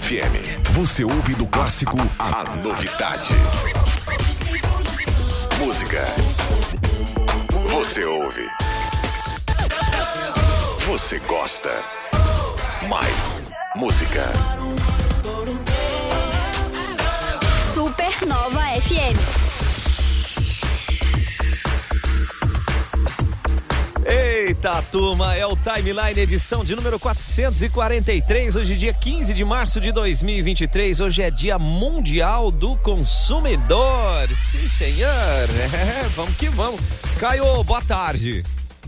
FM. Você ouve do clássico a novidade. Música. Você ouve. Você gosta. Mais música. Supernova FM. Eita, turma, é o Timeline edição de número 443, hoje dia 15 de março de 2023, hoje é dia mundial do consumidor, sim senhor, é, vamos que vamos. Caio, boa tarde.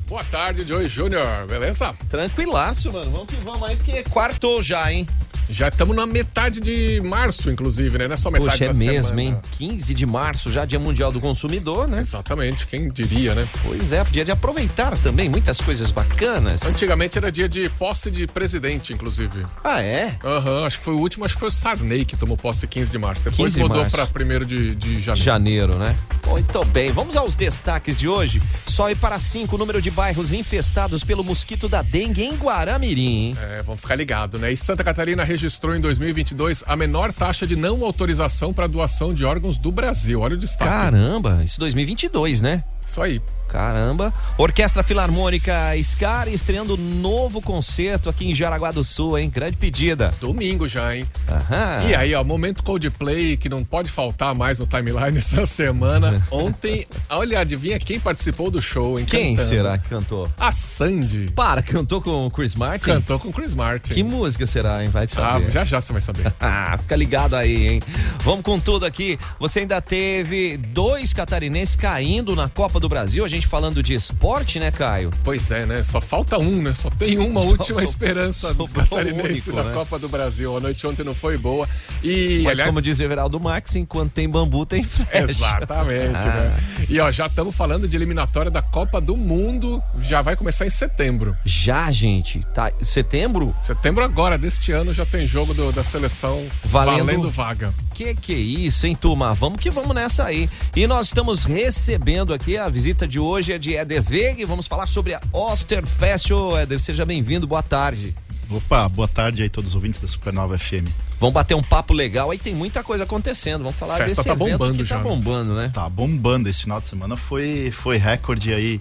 Boa tarde, Joey Júnior, beleza? Tranquilaço, mano, vamos que vamos aí, porque quartou já, hein? Já estamos na metade de março, inclusive, né? Não é só metade Poxa, é da mesmo, semana. hein? 15 de março, já dia mundial do consumidor, né? Exatamente, quem diria, né? Pois é, dia de aproveitar também muitas coisas bacanas. Antigamente era dia de posse de presidente, inclusive. Ah, é? Aham, acho que foi o último, acho que foi o Sarney que tomou posse 15 de março. Depois 15 de mudou para 1 de, de janeiro. Janeiro, né? Muito bem, vamos aos destaques de hoje. Sobe para 5 o número de bairros infestados pelo mosquito da dengue em Guaramirim. hein? É, vamos ficar ligado, né? E Santa Catarina registrou em 2022 a menor taxa de não autorização para doação de órgãos do Brasil. Olha o destaque. Caramba, isso 2022, né? Isso aí. Caramba. Orquestra Filarmônica Scar estreando novo concerto aqui em Jaraguá do Sul, hein? Grande pedida. Domingo já, hein? Aham. E aí, ó, momento Coldplay que não pode faltar mais no timeline essa semana. Ontem, olha, adivinha quem participou do show, hein? Quem Cantando. será que cantou? A Sandy. Para, cantou com o Chris Martin? Cantou com Chris Martin. Que música será, hein? Vai te Ah, saber. já já você vai saber. Ah, fica ligado aí, hein? Vamos com tudo aqui. Você ainda teve dois catarinenses caindo na Copa do Brasil. A gente falando de esporte, né, Caio? Pois é, né? Só falta um, né? Só tem uma Só- última só- esperança do catarinense único, na né? Copa do Brasil. A noite ontem não foi boa. E, Mas aliás, como diz o Everaldo Marques, enquanto tem bambu, tem flecha. Exatamente, Ah. né? E ó, já estamos falando de eliminatória da Copa do Mundo. Já vai começar em setembro. Já, gente. Tá. Setembro? Setembro agora, deste ano, já tem jogo do- da seleção Valendo- valendo vaga. Que que é isso, hein, turma? Vamos que vamos nessa aí. E nós estamos recebendo aqui a visita de hoje é de Éder Veiga e vamos falar sobre a Osterfest. Ô, Éder, seja bem-vindo, boa tarde. Opa, boa tarde aí todos os ouvintes da Supernova FM. Vamos bater um papo legal, aí tem muita coisa acontecendo. Vamos falar Festa desse tá evento bombando que já, tá bombando, né? Tá bombando esse final de semana, foi, foi recorde aí,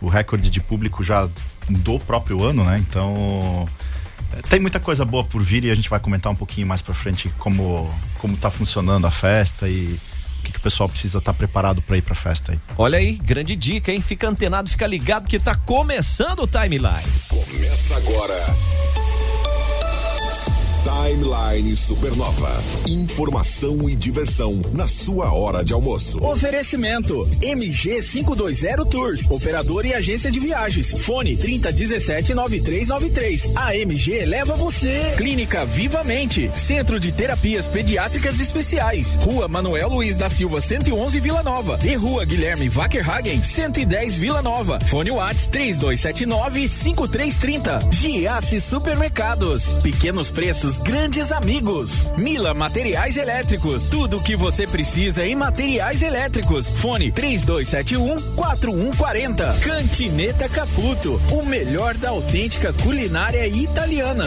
o recorde de público já do próprio ano, né? Então é, tem muita coisa boa por vir e a gente vai comentar um pouquinho mais pra frente como, como tá funcionando a festa e que, que o pessoal precisa estar preparado pra ir pra festa aí. Olha aí, grande dica, hein? Fica antenado, fica ligado que tá começando o timeline. Começa agora. Timeline Supernova. Informação e diversão na sua hora de almoço. Oferecimento MG 520 Tours, operador e agência de viagens. Fone 3017 9393. A MG leva você. Clínica Vivamente, Centro de Terapias Pediátricas Especiais. Rua Manuel Luiz da Silva 111 Vila Nova e Rua Guilherme Wackerhagen 110 Vila Nova. Fone Whats 3279 5330. Giasse Supermercados. Pequenos preços, grandes amigos. Mila Materiais Elétricos. Tudo o que você precisa em materiais elétricos. Fone 3271 4140. Cantineta Caputo. O melhor da autêntica culinária italiana.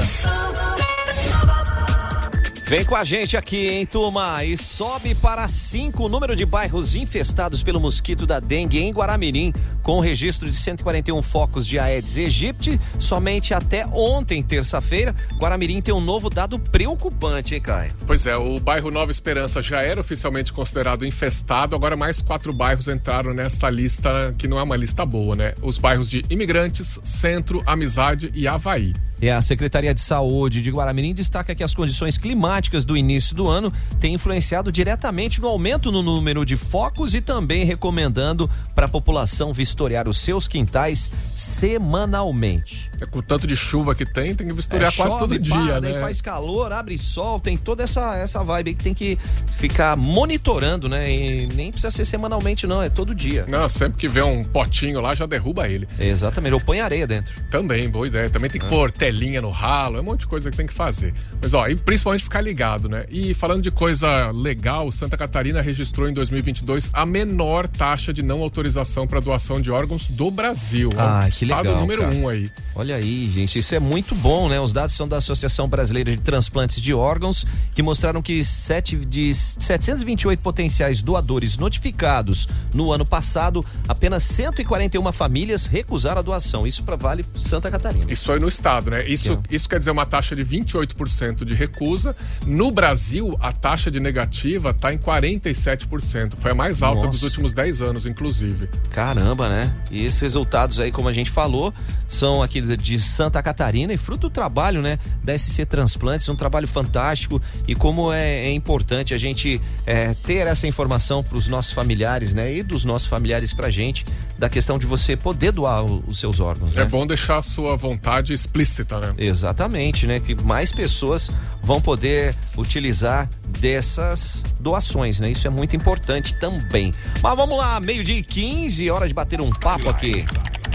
Vem com a gente aqui, hein, turma? E sobe para 5 o número de bairros infestados pelo mosquito da dengue em Guaramirim, com registro de 141 focos de Aedes aegypti. Somente até ontem, terça-feira, Guaramirim tem um novo dado preocupante, hein, Caio? Pois é, o bairro Nova Esperança já era oficialmente considerado infestado, agora mais quatro bairros entraram nessa lista, que não é uma lista boa, né? Os bairros de Imigrantes, Centro, Amizade e Havaí. E a Secretaria de Saúde de Guaramirim destaca que as condições climáticas do início do ano têm influenciado diretamente no aumento no número de focos e também recomendando para a população vistoriar os seus quintais semanalmente. É, Com o tanto de chuva que tem, tem que vistoriar É, quase chove, todo dia, para, né? faz calor, abre sol, tem toda essa, essa vibe aí que tem que ficar monitorando, né? E nem precisa ser semanalmente, não, é todo dia. Não, sempre que vê um potinho lá, já derruba ele. Exatamente, ou põe areia dentro. Também, boa ideia. Também tem que pôr telinha no ralo, é um monte de coisa que tem que fazer. Mas ó, e principalmente ficar ligado, né? E falando de coisa legal, Santa Catarina registrou em 2022 a menor taxa de não autorização para doação de órgãos do Brasil. Ah, que Estado legal, número cara. um aí. Olha aí, gente, isso é muito bom, né? Os dados são da Associação Brasileira de Transplantes de Órgãos, que mostraram que sete, de 728 potenciais doadores notificados no ano passado, apenas 141 famílias recusaram a doação. Isso para Vale Santa Catarina. Isso aí no estado, né? Isso, Que isso quer dizer uma taxa de 28% de recusa. No Brasil, a taxa de negativa está em 47%. Foi a mais alta Nossa. dos últimos 10 anos, inclusive. Caramba, né? E esses resultados aí, como a gente falou, são aqui de- Santa Catarina e fruto do trabalho, né? Da SC Transplantes, um trabalho fantástico e como é, é importante a gente é, ter essa informação para os nossos familiares, né? E dos nossos familiares pra gente, da questão de você poder doar o- os seus órgãos, né? É bom deixar a sua vontade explícita, né? Exatamente, né? Que mais pessoas vão poder utilizar dessas doações, né? Isso é muito importante também. Mas vamos lá, meio-dia e 15, hora de bater um papo aqui.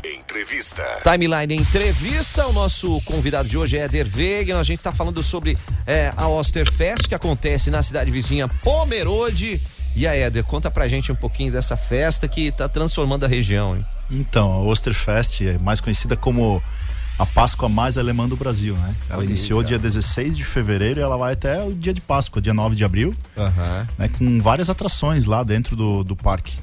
Entrevista. Timeline Entrevista. O nosso convidado de hoje é Eder Wegner. A gente está falando sobre é, a Osterfest, que acontece na cidade vizinha Pomerode. E a Éder, conta pra gente um pouquinho dessa festa que tá transformando a região, hein? Então, a Osterfest é mais conhecida como a Páscoa mais alemã do Brasil, né? Ela Olha iniciou dia 16 de fevereiro e ela vai até o dia de Páscoa, dia 9 de abril, Aham. né? Com várias atrações lá dentro do, do parque.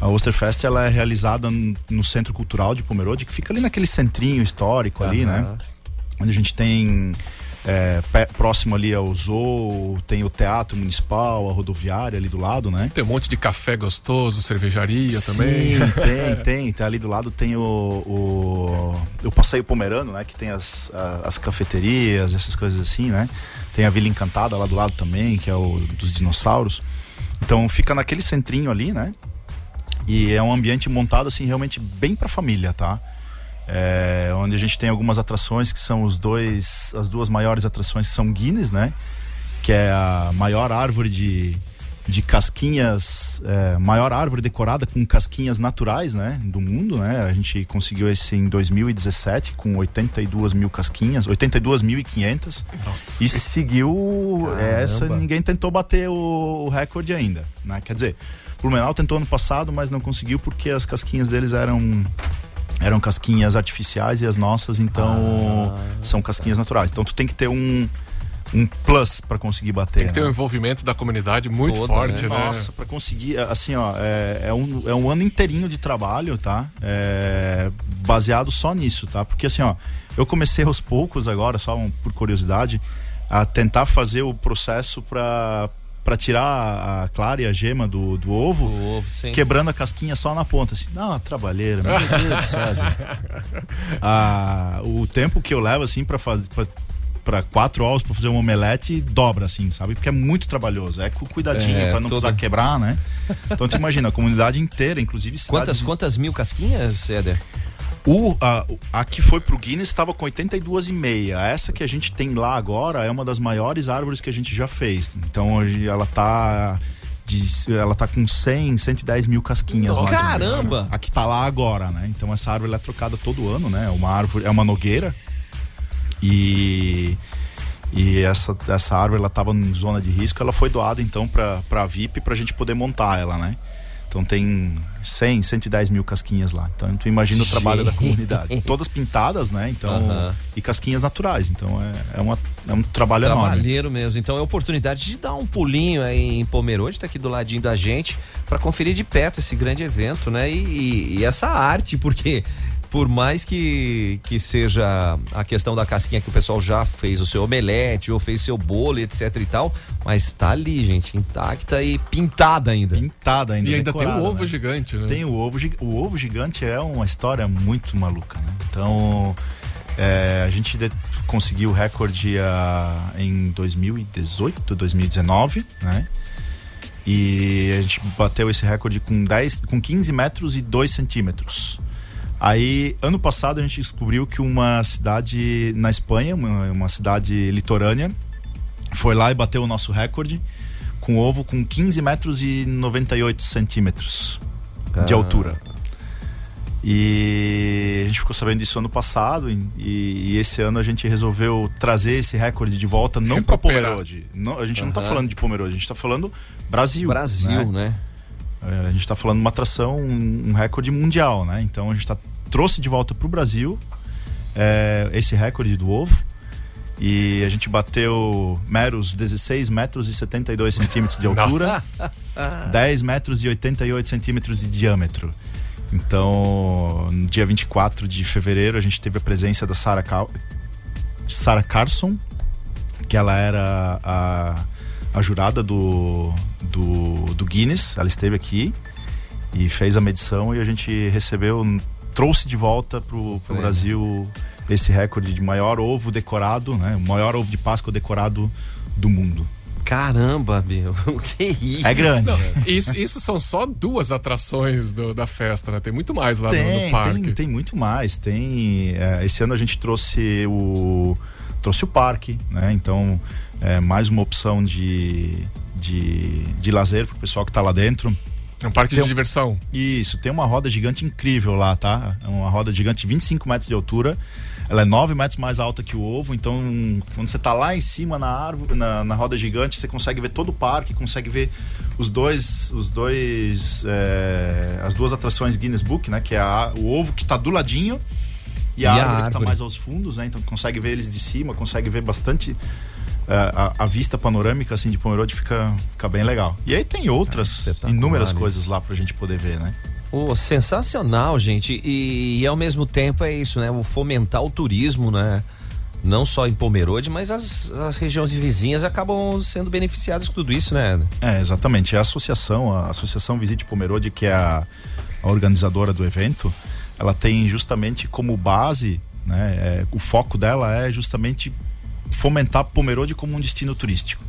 A Osterfest ela é realizada no Centro Cultural de Pomerode, que fica ali naquele centrinho histórico ali, né? Aham. Onde a gente tem é, próximo ali ao zoo, tem o Teatro Municipal, a rodoviária ali do lado, né? Tem um monte de café gostoso, cervejaria também. Sim, tem, tem. Tem ali do lado tem o, o, o Passeio Pomerano, né? Que tem as, a- as cafeterias, essas coisas assim, né? Tem a Vila Encantada lá do lado também, que é o dos dinossauros. Então fica naquele centrinho ali, né? E é um ambiente montado assim realmente bem pra família, tá? É, onde a gente tem algumas atrações que são os dois, as duas maiores atrações que são Guinness, né? Que é a maior árvore de, de casquinhas, é, maior árvore decorada com casquinhas naturais, né? Do mundo, né? A gente conseguiu esse em 2017 com 82 mil casquinhas, 82.500 Nossa. e seguiu Caramba. essa, ninguém tentou bater o, o recorde ainda, né? Quer dizer, Blumenau tentou ano passado, mas não conseguiu porque as casquinhas deles eram eram casquinhas artificiais e as nossas então Ah. são casquinhas naturais. Então tu tem que ter um um plus para conseguir bater. Tem que ter né? um envolvimento da comunidade muito Toda, forte, né? né? Nossa, pra conseguir, assim, ó, é, é um, é um ano inteirinho de trabalho, tá? É, baseado só nisso, tá? Porque assim, ó, eu comecei aos poucos agora, só um- por curiosidade, a tentar fazer o processo pra, pra tirar a clara e a gema do, do ovo, ovo, quebrando a casquinha só na ponta, assim, não, trabalheira, meu Deus. Ah, o tempo que eu levo, assim, pra fazer. Pra, para quatro ovos pra fazer um omelete dobra assim, sabe? Porque é muito trabalhoso, é com cuidadinho É, pra não todo- precisar quebrar, né? Então tu imagina, a comunidade inteira, inclusive cidades... Quantas, quantas mil casquinhas, Éder? O, a, a que foi pro Guinness estava com 82,5. Essa que a gente tem lá agora é uma das maiores árvores que a gente já fez. Então hoje ela tá. de- ela tá com 100, 110 mil casquinhas. Nossa. mais ou menos, Caramba! né? A que tá lá agora, né? Então essa árvore é trocada todo ano, né? É uma árvore, é uma nogueira. E. E essa, essa árvore ela tava em zona de risco, ela foi doada então pra, pra VIP pra gente poder montar ela, né? Então tem 100, 110 mil casquinhas lá. Então tu imagina o trabalho da comunidade. Todas pintadas, né? Então, e casquinhas naturais. Então é, é, uma, é um trabalho enorme. Trabalheiro mesmo. Então é oportunidade de dar um pulinho aí em Pomerode, tá aqui do ladinho da gente, para conferir de perto esse grande evento, né? E, e- e essa arte, porque por mais que, que seja a questão da casquinha que o pessoal já fez o seu omelete ou fez seu bolo, etc e tal, mas tá ali, gente, intacta e pintada ainda. Pintada ainda. E ainda tem o ovo né? gigante, né? Tem o ovo, o ovo gigante é uma história muito maluca, né? Então, é, a gente de- conseguiu o recorde ah, em 2018, 2019, né? E a gente bateu esse recorde com 10, com 15 metros e 2 centímetros. Aí, ano passado, a gente descobriu que uma cidade na Espanha, uma, uma cidade litorânea, foi lá e bateu o nosso recorde com ovo com 15 metros e 98 centímetros de Ah. altura. E a gente ficou sabendo disso ano passado e, e esse ano a gente resolveu trazer esse recorde de volta, não para Pomerode. Não, a gente uhum. não está falando de Pomerode, a gente está falando Brasil. Brasil, né? né? É, a gente está falando uma atração, um, um, recorde mundial, né? Então a gente tá, trouxe de volta para o Brasil é, esse recorde do ovo. E a gente bateu meros 16 metros e 72 centímetros de altura, 10 metros e 88 centímetros de diâmetro. Então, no dia 24 de fevereiro, a gente teve a presença da Sarah, Cal Sarah Carson, que ela era a, a jurada do, do, do Guinness. Ela esteve aqui e fez a medição e a gente recebeu, trouxe de volta para o Brasil esse recorde de maior ovo decorado, né? O maior ovo de Páscoa decorado do mundo. Caramba, meu, que isso? É grande. Não, isso, isso são só duas atrações do, da festa, né? Tem muito mais lá tem, no, no, parque. Tem, tem muito mais. Tem. É, esse ano a gente trouxe o. trouxe o parque, né? Então, é mais uma opção de, de, de lazer pro pessoal que está lá dentro. É um parque tem de diversão. Isso, tem uma roda gigante incrível lá, tá? É uma roda gigante de 25 metros de altura. Ela é 9 metros mais alta que o ovo, então quando você está lá em cima na árvore, na, na, roda gigante, você consegue ver todo o parque, consegue ver os dois, os dois, é, as duas atrações Guinness Book, né? Que é a, o ovo que está do ladinho e, e a, árvore, árvore, que está mais aos fundos, né? Então consegue ver eles de cima, consegue ver bastante a, a, vista panorâmica assim de Pomerode fica, fica bem legal. E aí tem outras ah, inúmeras coisas lá para a gente poder ver, né? Oh, sensacional, gente. E, e, ao mesmo tempo é isso, né? O fomentar o turismo, né? Não só em Pomerode, mas as, as regiões vizinhas acabam sendo beneficiadas com tudo isso, né? É, exatamente. A associação, a Associação Visite Pomerode, que é a, a organizadora do evento, ela tem justamente como base, né? É, o foco dela é justamente fomentar Pomerode como um destino turístico.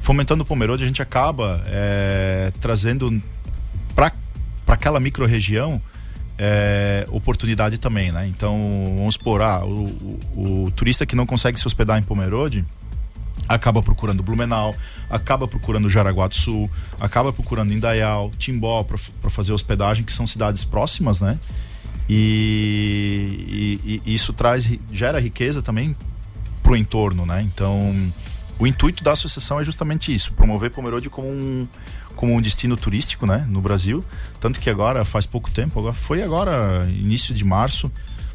Fomentando Pomerode, a gente acaba é, trazendo para aquela microrregião é, oportunidade também, né? Então, vamos supor, ah, o, o, o, turista que não consegue se hospedar em Pomerode acaba procurando Blumenau, acaba procurando Jaraguá do Sul, acaba procurando Indaial, Timbó para fazer hospedagem, que são cidades próximas, né? E, e, e isso traz, gera riqueza também pro entorno, né? Então, o intuito da associação é justamente isso, promover Pomerode como um, como um destino turístico, né, no Brasil. Tanto que agora, faz pouco tempo, agora foi agora, início de março,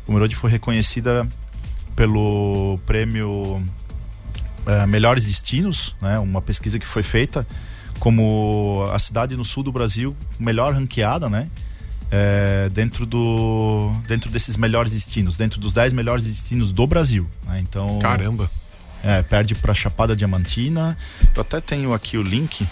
Pomerode foi reconhecida pelo prêmio é, Melhores Destinos, né, uma pesquisa que foi feita como a cidade no sul do Brasil melhor ranqueada, né, é, dentro do dentro desses melhores destinos, dentro dos 10 melhores destinos do Brasil. Né? Então, caramba. É, perde para Chapada Diamantina. Eu até tenho aqui o link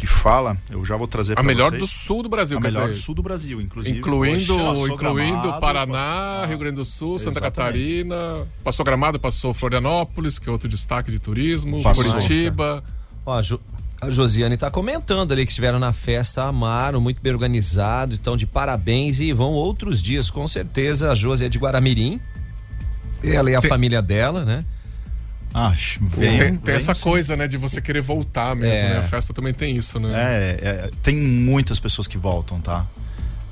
que fala, eu já vou trazer para vocês. A melhor do sul do Brasil, A melhor dizer, do sul do Brasil, inclusive. Incluindo, Poxa, incluindo Gramado, Paraná, passou... Rio Grande do Sul, Santa Exatamente. Catarina. Passou Gramado, passou Florianópolis, que é outro destaque de turismo. Passou. Curitiba. Ó, a, jo a Josiane está comentando ali que estiveram na festa, amaram, muito bem organizado, então de parabéns e vão outros dias, com certeza. A Josi é de Guaramirim. Ela e a Tem... família dela, né? Acho. Vem, tem, tem essa coisa, né, de você querer voltar mesmo, é. né? A festa também tem isso, né? É, é tem muitas pessoas que voltam, tá?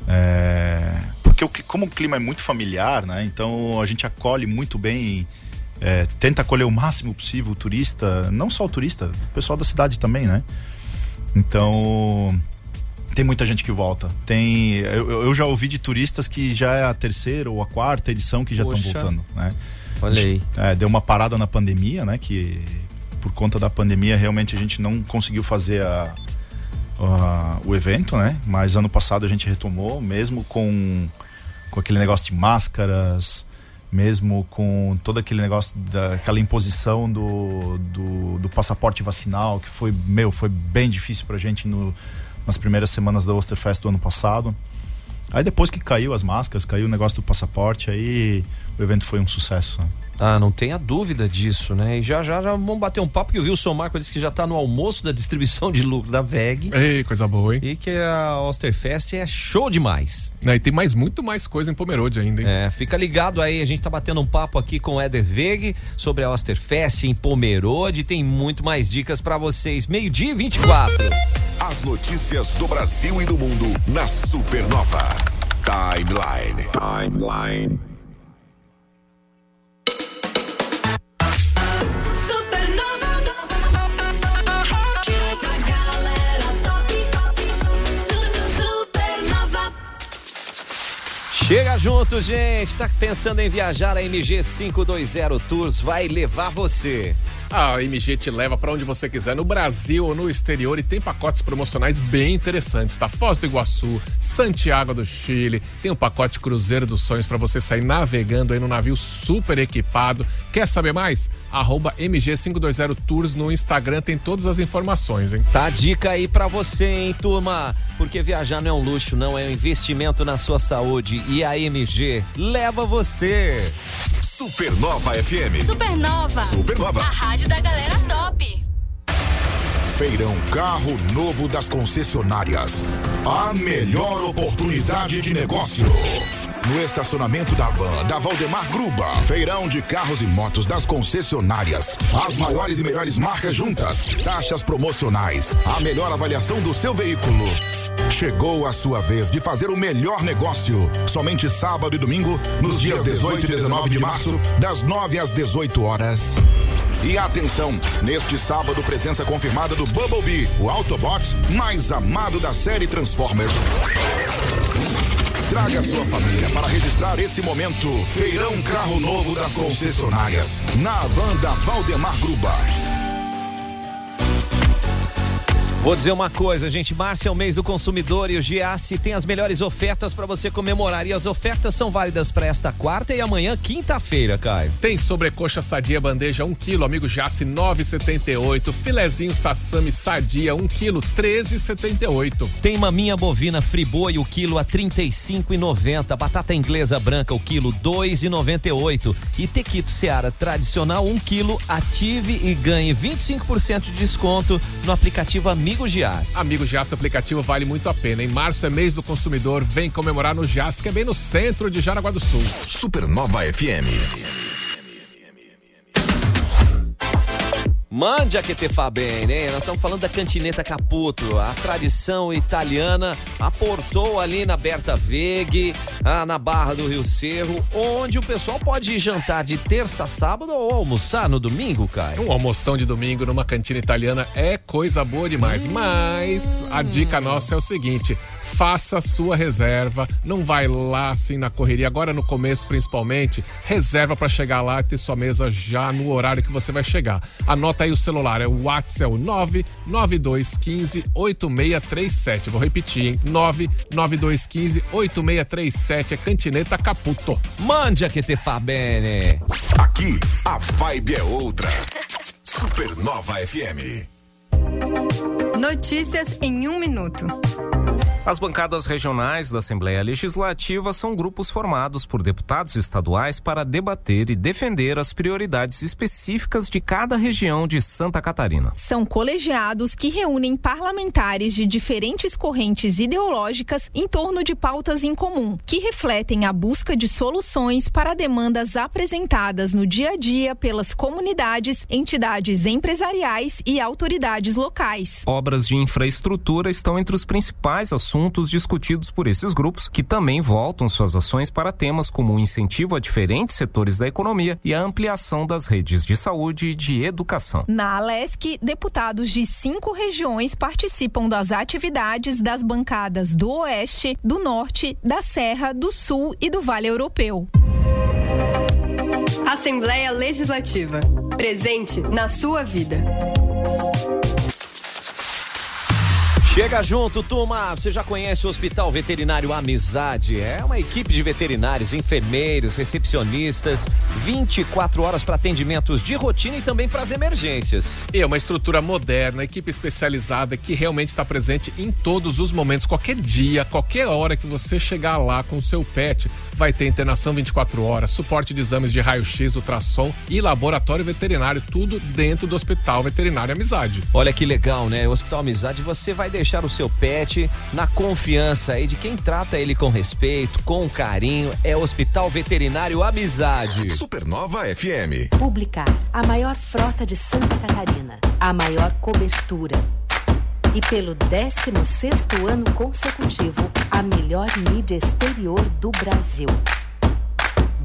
É, porque o, como o clima é muito familiar, né? Então a gente acolhe muito bem, é, tenta acolher o máximo possível o turista, não só o turista, o pessoal da cidade também, né? Então tem muita gente que volta. Tem, eu, eu já ouvi de turistas que já é a terceira ou a quarta edição que já estão voltando, né? Aí. É, deu uma parada na pandemia, né? Que por conta da pandemia realmente a gente não conseguiu fazer a, a, o evento, né? Mas ano passado a gente retomou, mesmo com, com aquele negócio de máscaras, mesmo com todo aquele negócio daquela imposição do, do, do, passaporte vacinal, que foi, meu, foi bem difícil pra gente no, nas primeiras semanas da Osterfest do ano passado. Aí depois que caiu as máscaras, caiu o negócio do passaporte, aí o evento foi um sucesso. Né? Ah, não tenha dúvida disso, né? E já já, já vamos bater um papo que eu vi o São Marco disse que já está no almoço da distribuição de lucro da VEG. Ei, coisa boa, hein? E que a Osterfest é show demais. É, e tem mais muito mais coisa em Pomerode ainda, hein? É, fica ligado aí, a gente tá batendo um papo aqui com o Eder Veg sobre a Osterfest em Pomerode, tem muito mais dicas para vocês. Meio-dia e 24. As notícias do Brasil e do mundo na Supernova. Timeline. Timeline. Chega junto, gente. Tá pensando em viajar? A MG 520 Tours vai levar você. A MG te leva para onde você quiser, no Brasil ou no exterior, e tem pacotes promocionais bem interessantes, tá? Foz do Iguaçu, Santiago do Chile, tem um pacote Cruzeiro dos Sonhos para você sair navegando aí no navio super equipado. Quer saber mais? Arroba MG520 Tours no Instagram tem todas as informações, hein? Tá a dica aí para você, hein, turma? Porque viajar não é um luxo, não, é um investimento na sua saúde. E a MG leva você. Supernova FM. Supernova. Supernova. A rádio da galera top. Feirão Carro Novo das Concessionárias. A melhor oportunidade de negócio. No estacionamento da van da Valdemar Gruba. Feirão de carros e motos das concessionárias. As maiores e melhores marcas juntas. Taxas promocionais. A melhor avaliação do seu veículo. Chegou a sua vez de fazer o melhor negócio. Somente sábado e domingo, nos dias 18 e 19 de março, das 9 às 18 horas. E atenção, neste sábado, presença confirmada do Bumblebee, o Autobot mais amado da série Transformers. Traga sua família para registrar esse momento. Feirão Carro Novo das Concessionárias. Na banda Valdemar Gruba. Vou dizer uma coisa, gente. Março é o mês do consumidor e o Giasse tem as melhores ofertas para você comemorar. E as ofertas são válidas para esta quarta e amanhã, quinta-feira, Caio. Tem sobrecoxa sadia bandeja 1 kg, amigo Jace 9,78. Filezinho sassami sadia 1 kg 13,78. Tem maminha bovina friboi o quilo a 35,90. Batata inglesa branca o quilo 2,98. E tequito seara tradicional 1 quilo. Ative e ganhe 25% de desconto no aplicativo Amigo Giasse. Amigo Jace aplicativo vale muito a pena. Em março é mês do consumidor. Vem comemorar no Jace, que é bem no centro de Jaraguá do Sul. Supernova FM. Mandia que te fa bene, hein? Nós estamos falando da Cantineta Caputo. A tradição italiana aportou ali na Berta Veg, ah, na Barra do Rio Cerro, onde o pessoal pode jantar de terça a sábado ou almoçar no domingo, Caio. Um almoção de domingo numa cantina italiana é coisa boa demais. Mas a dica nossa é o seguinte: faça sua reserva. Não vai lá assim na correria. Agora no começo, principalmente, reserva para chegar lá e ter sua mesa já no horário que você vai chegar. Anota aí o celular, é o WhatsApp, é o 99215 8637. Vou repetir, hein? 99215 8637 é Cantineta Caputo. Mandia que te fa bene. Aqui, a vibe é outra. Supernova FM. Notícias em um minuto. As bancadas regionais da Assembleia Legislativa são grupos formados por deputados estaduais para debater e defender as prioridades específicas de cada região de Santa Catarina. São colegiados que reúnem parlamentares de diferentes correntes ideológicas em torno de pautas em comum, que refletem a busca de soluções para demandas apresentadas no dia a dia pelas comunidades, entidades empresariais e autoridades locais. Obras de infraestrutura estão entre os principais assuntos discutidos por esses grupos, que também voltam suas ações para temas como o incentivo a diferentes setores da economia e a ampliação das redes de saúde e de educação. Na Alesc, deputados de cinco regiões participam das atividades das bancadas do Oeste, do Norte, da Serra, do Sul e do Vale Europeu. Assembleia Legislativa. Presente na sua vida. Chega junto, turma. Você já conhece o Hospital Veterinário Amizade? É uma equipe de veterinários, enfermeiros, recepcionistas, 24 horas para atendimentos de rotina e também para as emergências. E é uma estrutura moderna, equipe especializada que realmente está presente em todos os momentos, qualquer dia, qualquer hora que você chegar lá com o seu pet, vai ter internação 24 horas, suporte de exames de raio-x, ultrassom e laboratório veterinário, tudo dentro do Hospital Veterinário Amizade. Olha que legal, né? O Hospital Amizade você vai deixar o seu pet na confiança aí de quem trata ele com respeito, com carinho. É o Hospital Veterinário Amizade. Supernova FM. Publicar a maior frota de Santa Catarina, a maior cobertura. e pelo 16º ano consecutivo a melhor mídia exterior do Brasil.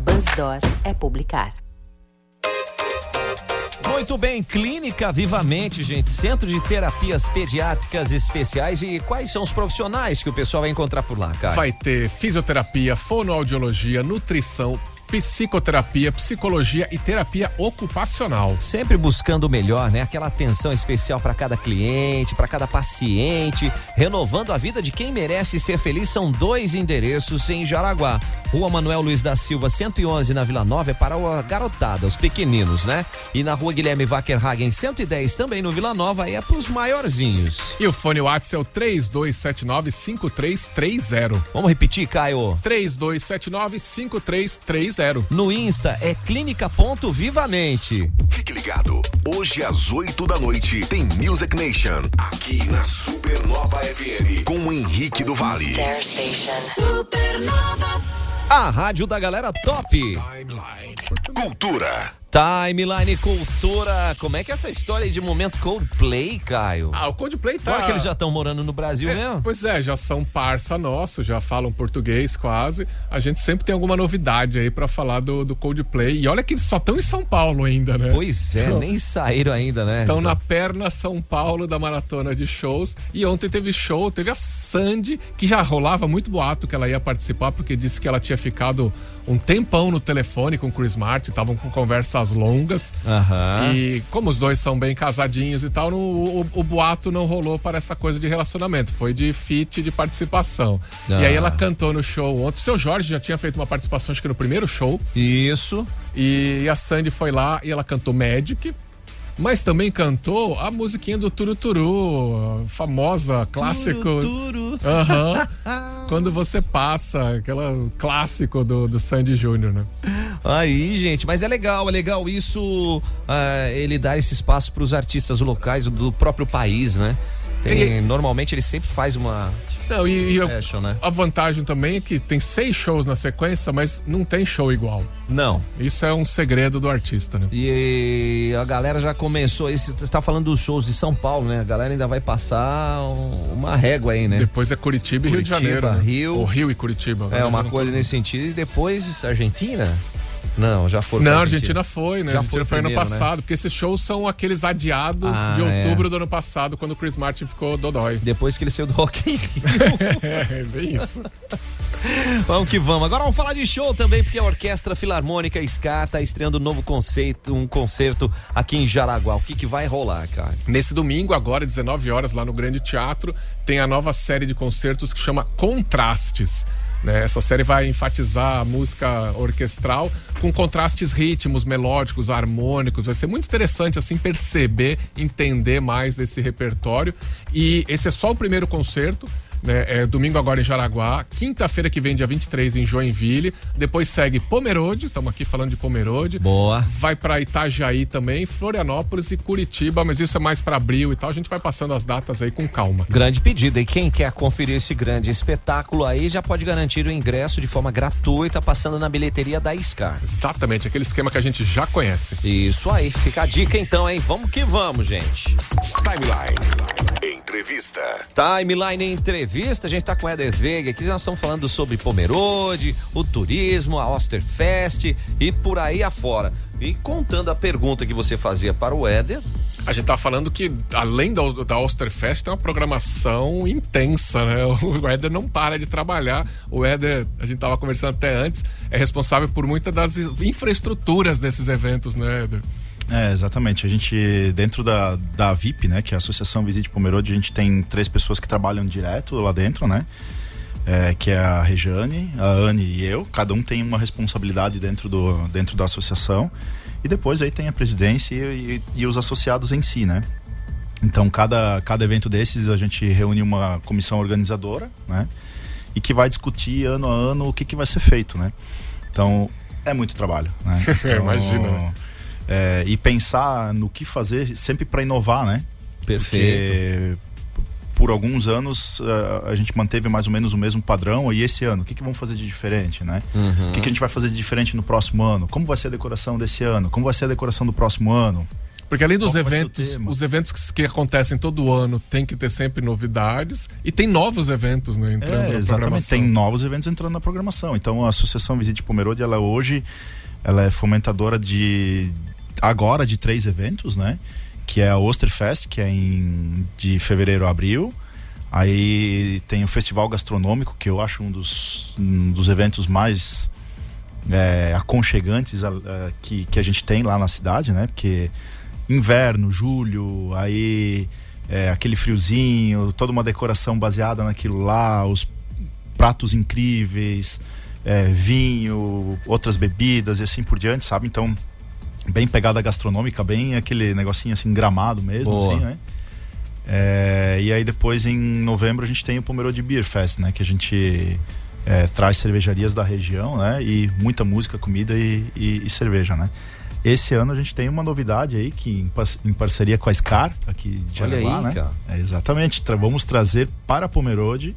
Buzzdoor é publicar. Muito bem, Clínica Vivamente, gente. Centro de Terapias Pediátricas Especiais. E quais são os profissionais que o pessoal vai encontrar por lá, cara? Vai ter fisioterapia, fonoaudiologia, nutrição, psicoterapia, psicologia e terapia ocupacional. Sempre buscando o melhor, né? Aquela atenção especial para cada cliente, para cada paciente, renovando a vida de quem merece ser feliz. São dois endereços em Jaraguá. Rua Manuel Luiz da Silva, 111 na Vila Nova é para a garotada, os pequeninos, né? E na Rua Guilherme Wackerhagen, 110 também no Vila Nova é para os maiorzinhos. E o fone WhatsApp é o 3279-5330. Vamos repetir, Caio? 3279-5330. No Insta é clínica.vivamente. Fique ligado. Hoje às 8 da noite tem Music Nation aqui na Supernova FM com o Henrique do Vale. Supernova. A rádio da galera top. Cultura. Timeline Cultura. Como é que é essa história de momento Coldplay, Caio? Ah, o Coldplay tá. Agora que eles já estão morando no Brasil É, mesmo? Pois é, já são parça nosso, já falam português quase. A gente sempre tem alguma novidade aí pra falar do, do Coldplay. E olha que eles só estão em São Paulo ainda, né? Pois é, Então- nem saíram ainda, né? Estão na perna São Paulo da maratona de shows. E ontem teve show, teve a Sandy, que já rolava muito boato que ela ia participar, porque disse que ela tinha ficado um tempão no telefone com o Chris Martin, estavam com conversas longas. Aham. E como os dois são bem casadinhos e tal, o, o boato não rolou para essa coisa de relacionamento. Foi de fit, de participação. Ah. E aí ela cantou no show ontem. O seu Jorge já tinha feito uma participação, acho que no primeiro show. Isso. E a Sandy foi lá e ela cantou Magic. Mas também cantou a musiquinha do Turu Turu, a famosa clássico. Turu. Aham. Quando você passa, aquela clássico do, do Sandy Júnior, né? Aí, gente, mas é legal, é legal isso, ah, ele dar esse espaço para os artistas locais do próprio país, né? Tem- E- Normalmente ele sempre faz uma Não, e, e session, né? a vantagem também é que tem seis shows na sequência, mas não tem show igual. Não. Isso é um segredo do artista, né? E a galera já começou, esse, você tá falando dos shows de São Paulo, né? A galera ainda vai passar um- uma régua aí, né? Depois é Curitiba e Rio de Janeiro. né? Rio. Ou Rio e Curitiba. É uma coisa nesse sentido. E depois Argentina? Não, já foram. Não, a Argentina foi, né? Já a Argentina foi foi ano primeiro, né? passado, porque esses shows são aqueles adiados Ah, de é. outubro do ano passado, quando o Chris Martin ficou dodói. Depois que ele saiu do Rock in Rio. é, bem isso. Vamos que vamos. Agora vamos falar de show também, porque a Orquestra Filarmônica Ska tá estreando um novo conceito, um concerto aqui em Jaraguá. O que que vai rolar, cara? Nesse domingo, agora, 19 horas, lá no Grande Teatro, tem a nova série de concertos que chama Contrastes. Né? Essa série vai enfatizar a música orquestral com contrastes ritmos, melódicos, harmônicos. Vai ser muito interessante assim perceber, entender mais desse repertório. E esse é só o primeiro concerto. Né? É domingo agora em Jaraguá, quinta-feira que vem, dia 23, em Joinville. Depois segue Pomerode, estamos aqui falando de Pomerode. Boa. Vai para Itajaí também, Florianópolis e Curitiba, mas isso é mais para abril e tal. A gente vai passando as datas aí com calma. Grande pedido. E quem quer conferir esse grande espetáculo aí já pode garantir o ingresso de forma gratuita passando na bilheteria da Scar. Exatamente, aquele esquema que a gente já conhece. Isso aí, fica a dica então, hein? Vamos que vamos, gente. Timeline. Entrevista. Timeline Entrevista, a gente tá com o Éder Veiga aqui, nós estamos falando sobre Pomerode, o turismo, a Osterfest e por aí afora. E contando a pergunta que você fazia para o Éder, A gente tá falando que, além da, da Osterfest, tem uma programação intensa, né? O Éder não para de trabalhar. O Éder, a gente tava conversando até antes, é responsável por muitas das infraestruturas desses eventos, né, Éder? É, exatamente. A gente, dentro da, da VIP, né, que é a Associação Visite Pomerode, a gente tem três pessoas que trabalham direto lá dentro, né? É, que é a Rejane, a Anne e eu. Cada um tem uma responsabilidade dentro, do, dentro da associação. E depois aí tem a presidência e, e- e os associados em si, né? Então, cada, cada evento desses, a gente reúne uma comissão organizadora, né? E que vai discutir ano a ano o que, que vai ser feito, né? Então, é muito trabalho, né? Então, Imagina? É, e pensar no que fazer sempre para inovar, né? Perfeito. Porque por alguns anos eh, a gente manteve mais ou menos o mesmo padrão e esse ano, o que, que vamos fazer de diferente, né? Uhum. O que, que a gente vai fazer de diferente no próximo ano? Como vai ser a decoração desse ano? Como vai ser a decoração do próximo ano? Porque além dos Qual eventos, os eventos que, que acontecem todo ano tem que ter sempre novidades e tem novos eventos né, entrando É, na exatamente. programação. Tem novos eventos entrando na programação. Então a Associação Visite Pomerode, ela hoje ela é fomentadora de agora de três eventos, né? Que é a Osterfest, que é em de fevereiro a abril. Aí tem o Festival Gastronômico, que eu acho um dos, um dos eventos mais é, aconchegantes a- a- que, que a gente tem lá na cidade, né? Porque inverno, julho, aí é, aquele friozinho, toda uma decoração baseada naquilo lá, os pratos incríveis, é, vinho, outras bebidas e assim por diante, sabe? Então, bem pegada gastronômica, bem aquele negocinho assim, gramado mesmo, assim, né? É, e aí depois em novembro a gente tem o Pomerode Beer Fest, né? Que a gente é, traz cervejarias da região, né? E muita música, comida e, e- e cerveja, né? Esse ano a gente tem uma novidade aí que em, par- em parceria com a Scar aqui de Olha aí, né? cara. É, exatamente. Tra- vamos trazer para Pomerode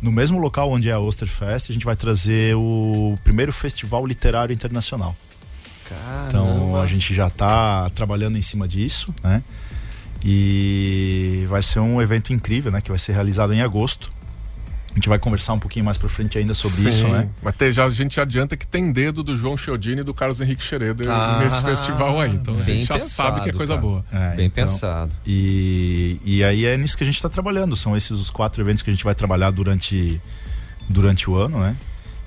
no mesmo local onde é a Osterfest, a gente vai trazer o primeiro festival literário internacional. Então a gente já está trabalhando em cima disso, né? E vai ser um evento incrível, né? Que vai ser realizado em agosto. A gente vai conversar um pouquinho mais pra frente ainda sobre Sim, isso, né? Mas tem- já, a gente adianta que tem dedo do João Chiodini e do Carlos Henrique Schroeder Ah, nesse festival aí. Então a gente já sabe que é pensado, coisa cara. boa. É, Bem então- pensado. E, e aí é nisso que a gente está trabalhando. São esses os quatro eventos que a gente vai trabalhar durante, durante o ano, né?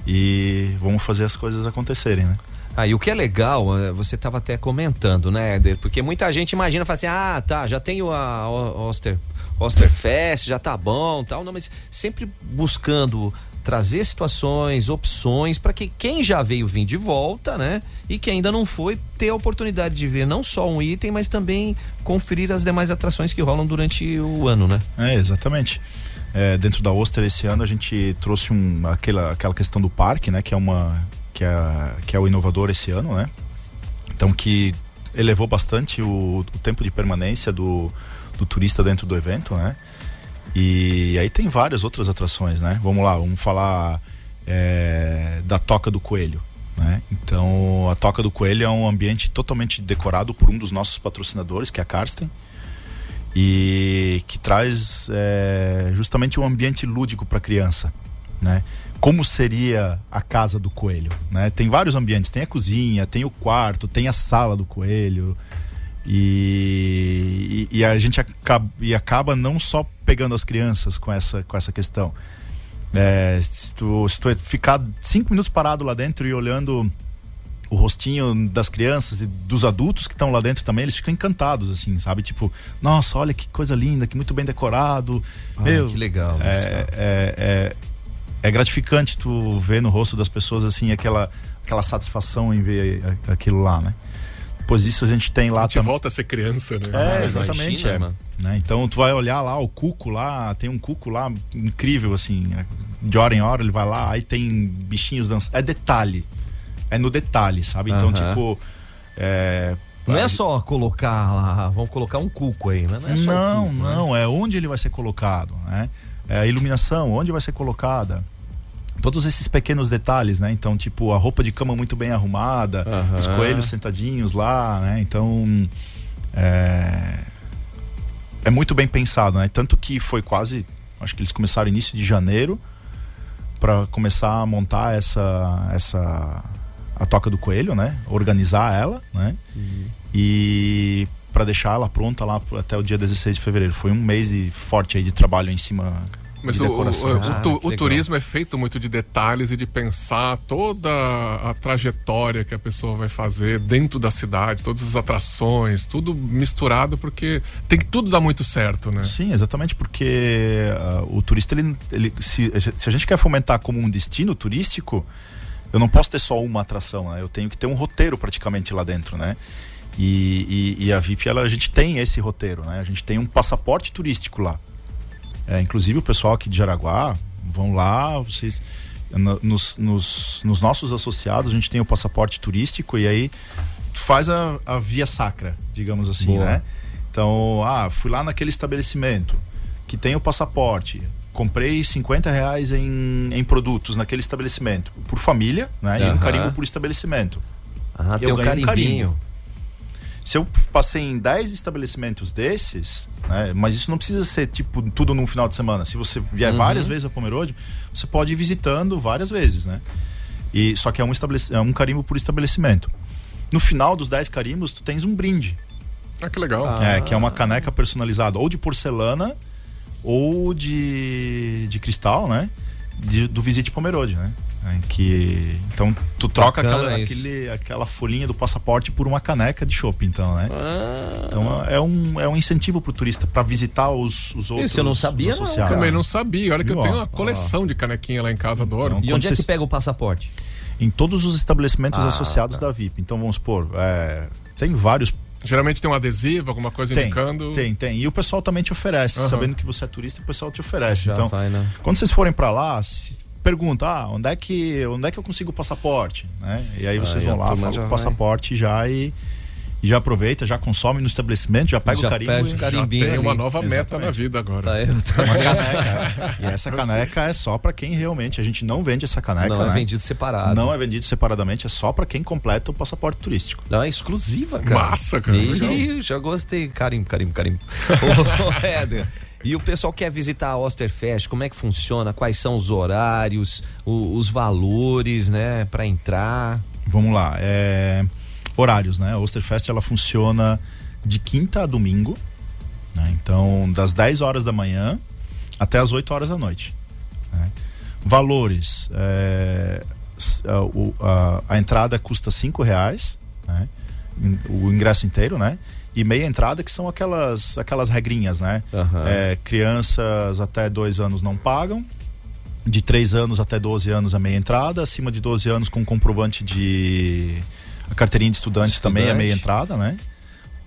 E vamos fazer as coisas acontecerem, né? Ah, e o que é legal, eh, você estava até comentando, né, Éder? Porque muita gente imagina, fala assim, ah, tá, já tenho a Oster, Osterfest, já tá bom tal. Não, mas sempre buscando trazer situações, opções, para que quem já veio vir de volta, né? E que ainda não foi, ter a oportunidade de ver não só um item, mas também conferir as demais atrações que rolam durante o ano, né? É, exatamente. É, dentro da Oster esse ano a gente trouxe um, aquela, aquela questão do parque, né? Que é uma que é, que é o inovador esse ano, né? Então que elevou bastante o, o tempo de permanência do, do turista dentro do evento, né? E aí tem várias outras atrações, né? Vamos lá, vamos falar é, da Toca do Coelho. Né? Então, a Toca do Coelho é um ambiente totalmente decorado por um dos nossos patrocinadores, que é a Karsten e que traz é, justamente um ambiente lúdico para a criança, né? Como seria a casa do coelho, né? Tem vários ambientes, tem a cozinha, tem o quarto, tem a sala do coelho e, e, e a gente acaba, e acaba não só pegando as crianças com essa, com essa questão. É, se, tu, se tu ficar cinco minutos parado lá dentro e olhando o rostinho das crianças e dos adultos que estão lá dentro também, eles ficam encantados, assim, sabe? Tipo, nossa, olha que coisa linda, que muito bem decorado. Ah, Meu, que legal É, cara. é, é, é gratificante tu ver no rosto das pessoas, assim, aquela, aquela satisfação em ver aquilo lá, né? Depois disso a gente tem lá A gente também. volta a ser criança, né? É, exatamente. imagina, é. Né? Então tu vai olhar lá o cuco lá, tem um cuco lá incrível, assim. De hora em hora ele vai lá, aí tem bichinhos dançando. É detalhe. É no detalhe, sabe? Então, tipo. É, Não é só colocar lá, vamos colocar um cuco aí, né? Não é só não, um cuco, né? não, é onde ele vai ser colocado, né? É iluminação, onde vai ser colocada. Todos esses pequenos detalhes, né? Então, tipo, a roupa de cama muito bem arrumada, Aham. os coelhos sentadinhos lá, né? Então, é... é muito bem pensado, né? Tanto que foi quase, acho que eles começaram início de janeiro para começar a montar essa essa a toca do coelho, né? Organizar ela, né? E para deixar ela pronta lá até o dia 16 de fevereiro. Foi um mês e forte aí de trabalho em cima Mas de o, o, o Ah, o legal. turismo é feito muito de detalhes e de pensar toda a trajetória que a pessoa vai fazer dentro da cidade, todas as atrações, tudo misturado, porque tem que tudo dar muito certo, né? Sim, exatamente, porque ah, o turista, ele, ele se, se a gente quer fomentar como um destino turístico, eu não posso ter só uma atração, né? Eu tenho que ter um roteiro praticamente lá dentro, né? E, e, e a VIP, ela, a gente tem esse roteiro, né? A gente tem um passaporte turístico lá. É, inclusive o pessoal aqui de Jaraguá, vão lá, vocês... no- Nos, nos, nos nossos associados, a gente tem o passaporte turístico e aí faz a, a via sacra, digamos assim, Boa. né? Então, ah, fui lá naquele estabelecimento que tem o passaporte, comprei 50 reais em, em produtos naquele estabelecimento, por família, né? E um carimbo por estabelecimento. Ah, tem Eu um ganhei um carimbinho. Se eu passei em 10 estabelecimentos desses, né, mas isso não precisa ser tipo tudo num final de semana. Se você vier Uhum. várias vezes a Pomerode, você pode ir visitando várias vezes, né? E só que é um, estabelec- é um carimbo por estabelecimento. No final dos 10 carimbos, tu tens um brinde. Ah, que legal. É, que é uma caneca personalizada, ou de porcelana, ou de, de cristal, né? De- do Visite Pomerode, né? É, que, então, tu troca Bacana aquela, isso. aquele, aquela folhinha do passaporte por uma caneca de chopp, então, né? Ah. Então, é um, é um incentivo pro turista para visitar os, os outros eu não sabia não, associados. Também não sabia. Olha que eu tenho uma coleção de canequinha lá em casa, adoro. Então, E quando onde é que pega o passaporte? Em todos os estabelecimentos Ah, associados tá. da VIP. Então, vamos supor, é, tem vários Geralmente tem um adesivo, alguma coisa Tem, indicando. tem, tem. E o pessoal também te oferece. Aham. Sabendo que você é turista, o pessoal te oferece. Já então, vai, né? quando vocês forem pra lá, se- pergunta, ah, onde é que, onde é que eu consigo o passaporte? Né? E aí vocês vão lá, falam o passaporte já e, e já aproveita, já consome no estabelecimento, já pega Já o carimbo. e- Já tem uma nova meta Exatamente. na vida agora. Tá, É uma caneca. e essa caneca é só pra quem realmente. A gente não vende essa caneca. Não é né? vendido separado. Não é vendido separadamente, é só pra quem completa o passaporte turístico. Não, é exclusiva, cara. Massa, cara. Ih, já gostei. Carimbo, carimbo, carimbo. Ô, Éder, e o pessoal quer visitar a Osterfest, como é que funciona? Quais são os horários, o- os valores, né, pra entrar? Vamos lá. é, Horários, né? A Osterfest ela funciona de quinta a domingo. né? Então, das 10 horas da manhã até as 8 horas da noite. né? Valores. é, a, a- a entrada custa 5 reais. né? O ingresso inteiro, né? E meia entrada, que são aquelas, aquelas regrinhas, né? Aham. É, crianças até 2 anos não pagam. De 3 anos até 12 anos a meia entrada. Acima de 12 anos com comprovante de. A carteirinha de estudante, também é Estudante. meia entrada, né?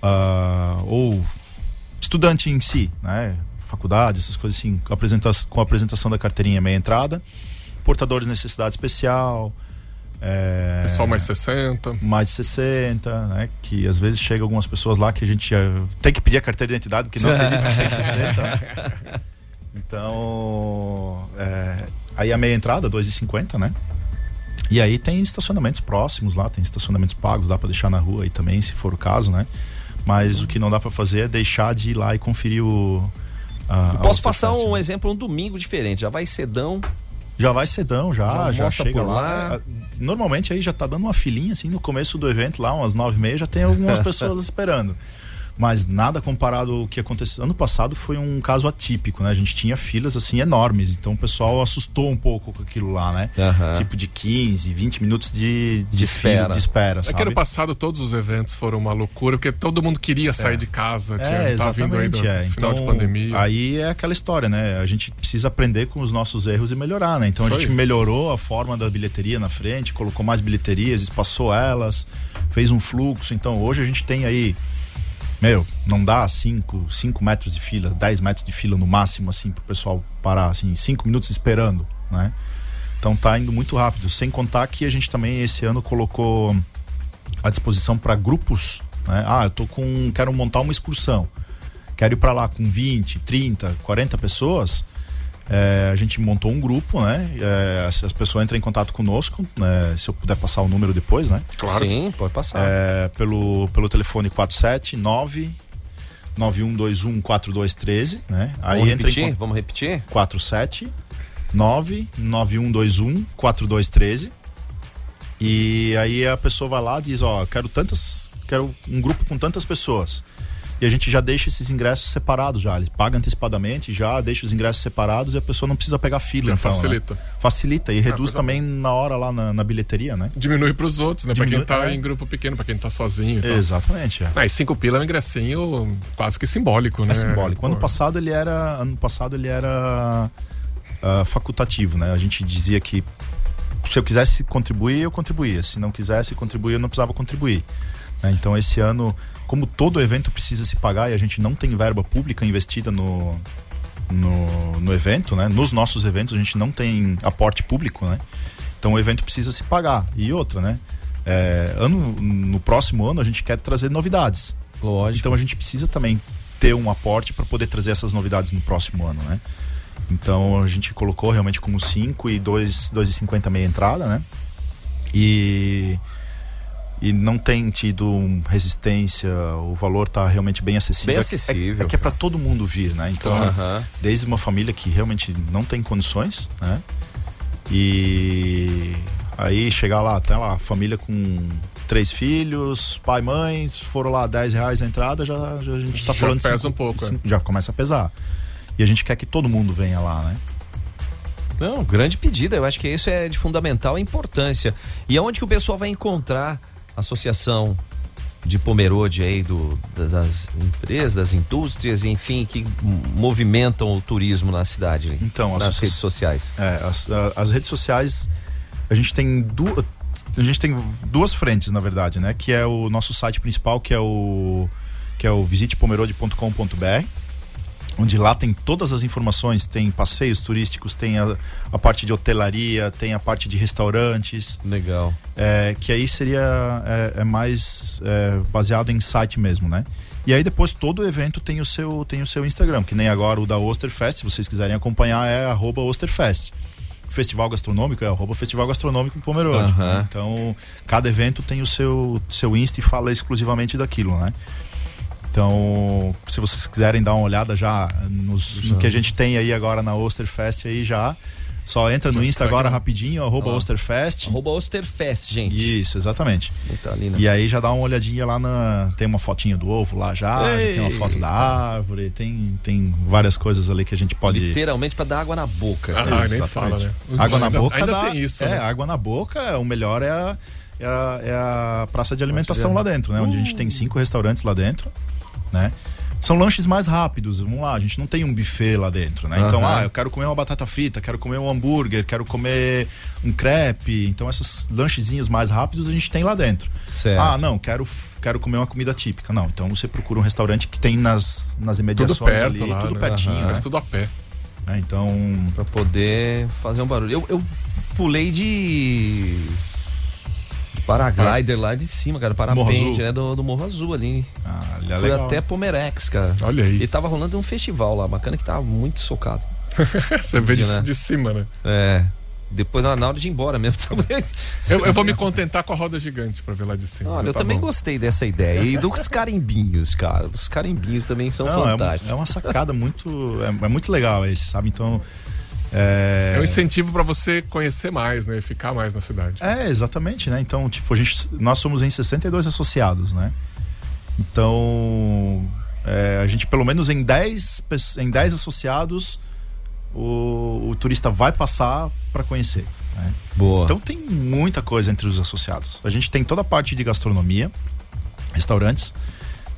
Ah, ou estudante em si, né? Faculdade, essas coisas assim, com a apresentação, com a apresentação da carteirinha é meia entrada. Portadores de necessidade especial. É, Pessoal mais 60. mais de 60, né? Que às vezes chega algumas pessoas lá que a gente tem que pedir a carteira de identidade porque não acredita que tem 60. né? Então, é, aí a meia entrada, 2,50, né? E aí tem estacionamentos próximos lá, tem estacionamentos pagos, dá pra deixar na rua aí também, se for o caso, né? Mas o que não dá pra fazer é deixar de ir lá e conferir o. a- a Posso passar um exemplo, um domingo diferente. Já vai cedão. Já vai cedão, já, Já já, chega por lá. lá. Ah, Normalmente aí já tá dando uma filinha, assim, no começo do evento, lá, umas nove e meia, já tem algumas pessoas esperando. Mas nada comparado ao que aconteceu. Ano passado foi um caso atípico, né? A gente tinha filas, assim, enormes. Então o pessoal assustou um pouco com aquilo lá, né? Aham. Tipo de 15, 20 minutos de, de, De fila, espera. de espera, É sabe? que ano passado todos os eventos foram uma loucura, porque todo mundo queria sair de casa. Tinha, É, tava vindo aí do exatamente. É. final Então, de pandemia. aí é aquela história, né? A gente precisa aprender com os nossos erros e melhorar, né? Então Isso a gente aí. melhorou a forma da bilheteria na frente, colocou mais bilheterias, espaçou elas, fez um fluxo. Então hoje a gente tem aí, meu, não dá 5 cinco metros de fila, 10 metros de fila no máximo, assim, pro pessoal parar, assim, 5 minutos esperando, né? Então tá indo muito rápido. Sem contar que a gente também esse ano colocou à disposição para grupos, né? Ah, eu tô com quero montar uma excursão. Quero ir para lá com 20, 30, 40 pessoas. É, a gente montou um grupo, né? É, as, as pessoas entram em contato conosco, né? se eu puder passar o número depois, né? Claro. Sim, pode passar. É, pelo, pelo telefone 479 9121 4213, né? Aí Vamos entra em repetir? con- Vamos repetir? 47 99121 4213 e aí a pessoa vai lá e diz, ó, quero tantas, quero um grupo com tantas pessoas. E a gente já deixa esses ingressos separados já, ele paga antecipadamente, já deixa os ingressos separados e a pessoa não precisa pegar fila, então, né? facilita. Facilita e reduz coisa também na hora lá na, na bilheteria, né? Diminui pros outros, né? Pra Diminui- quem tá é. em grupo pequeno, pra quem tá sozinho. Exatamente, é. Ah, e cinco pila é um ingressinho quase que simbólico, né? É simbólico. Ano Pô, passado ele era, ano passado ele era ah, facultativo, né? A gente dizia que se eu quisesse contribuir, eu contribuía. Se não quisesse contribuir, eu não precisava contribuir. né? Então esse ano, como todo evento precisa se pagar e a gente não tem verba pública investida no, no, no evento, né? Nos nossos eventos a gente não tem aporte público, né? Então o evento precisa se pagar. E outra, né? É, ano, no próximo ano a gente quer trazer novidades. Lógico. Então a gente precisa também ter um aporte para poder trazer essas novidades no próximo ano, né? Então a gente colocou realmente como 5 e 2,50 meia entrada, né? E e não tem tido resistência, o valor tá realmente bem acessível. Bem É- acessível, É, é que é para todo mundo vir, né? Então, desde uma família que realmente não tem condições, né? E aí chegar lá, tem lá, família com três filhos, pai, mãe, foram lá 10 reais a entrada, já, já a gente tá Já falando de pesa cinco- um pouco, é. cinco- já começa a pesar. E a gente quer que todo mundo venha lá, né? Não, grande pedida. Eu acho que isso é de fundamental importância. E aonde que o pessoal vai encontrar a associação de Pomerode aí do, da- das empresas, das indústrias, enfim, que movimentam o turismo na cidade, Então, nas associa- redes sociais. É, as, as redes sociais, a gente tem duas. A gente tem duas frentes, na verdade, né? Que é o nosso site principal, que é o que é o visitepomerode.com.br, onde lá tem todas as informações, tem passeios turísticos, tem a, a parte de hotelaria, tem a parte de restaurantes, Legal. é, que aí seria é, é mais é, baseado em site mesmo, né? E aí depois todo o evento tem o seu tem o seu Instagram, que nem agora o da Osterfest, se vocês quiserem acompanhar é Osterfest. Festival Gastronômico é arroba Festival Gastronômico Pomerode. Né? Então cada evento tem o seu seu Insta e fala exclusivamente daquilo, né? Então, se vocês quiserem dar uma olhada já, nos- no que a gente tem aí agora na Osterfest aí já, só entra no Insta agora Instagram. rapidinho, arroba Ó. Osterfest. Arroba Osterfest, gente. Isso, exatamente. Tá ali, né? E aí já dá uma olhadinha lá na. Tem uma fotinha do ovo lá já, já tem uma foto da árvore, tem, tem várias coisas ali que a gente pode. Literalmente pra dar água na boca. Ah, nem fala, né? Água na boca ainda dá- tem isso, É, né? água na boca, o melhor é a, é a, é a praça de alimentação lá dentro, né? Onde a gente tem cinco restaurantes lá dentro, né? São lanches mais rápidos, vamos lá, a gente não tem um buffet lá dentro, né? Então, ah, eu quero comer uma batata frita, quero comer um hambúrguer, quero comer um crepe. Então, esses lanchezinhos mais rápidos a gente tem lá dentro. Certo. Ah, não, quero, quero comer uma comida típica. Não, então você procura um restaurante que tem nas, nas Tudo imediações perto ali, lá, tudo né? pertinho. Mas né? tudo a pé. É, Então, Pra poder fazer um barulho. Eu, eu pulei de. De Paraglider lá de cima, cara. Parapente, né? Do, do Morro Azul ali. ah, ali é Fui legal. até Pomerex, cara. Olha aí. E tava rolando um festival lá, bacana que tava muito socado. Você vê de, né? de cima, né? É. Depois na hora de ir embora mesmo. Eu, eu vou me contentar com a roda gigante pra ver lá de cima. Olha, eu Tá também bom. gostei dessa ideia. E dos carimbinhos, cara. Dos carimbinhos também são Não, é, fantásticos. é uma sacada muito. É, é muito legal esse, sabe? Então. É, É um incentivo pra você conhecer mais, né? Ficar mais na cidade. É, exatamente, né? Então, tipo, a gente, nós somos em 62 associados, né? Então, é, a gente, pelo menos em 10, pes- em 10 associados, o, o turista vai passar para conhecer. né? Boa. Então, tem muita coisa entre os associados. A gente tem toda a parte de gastronomia, restaurantes,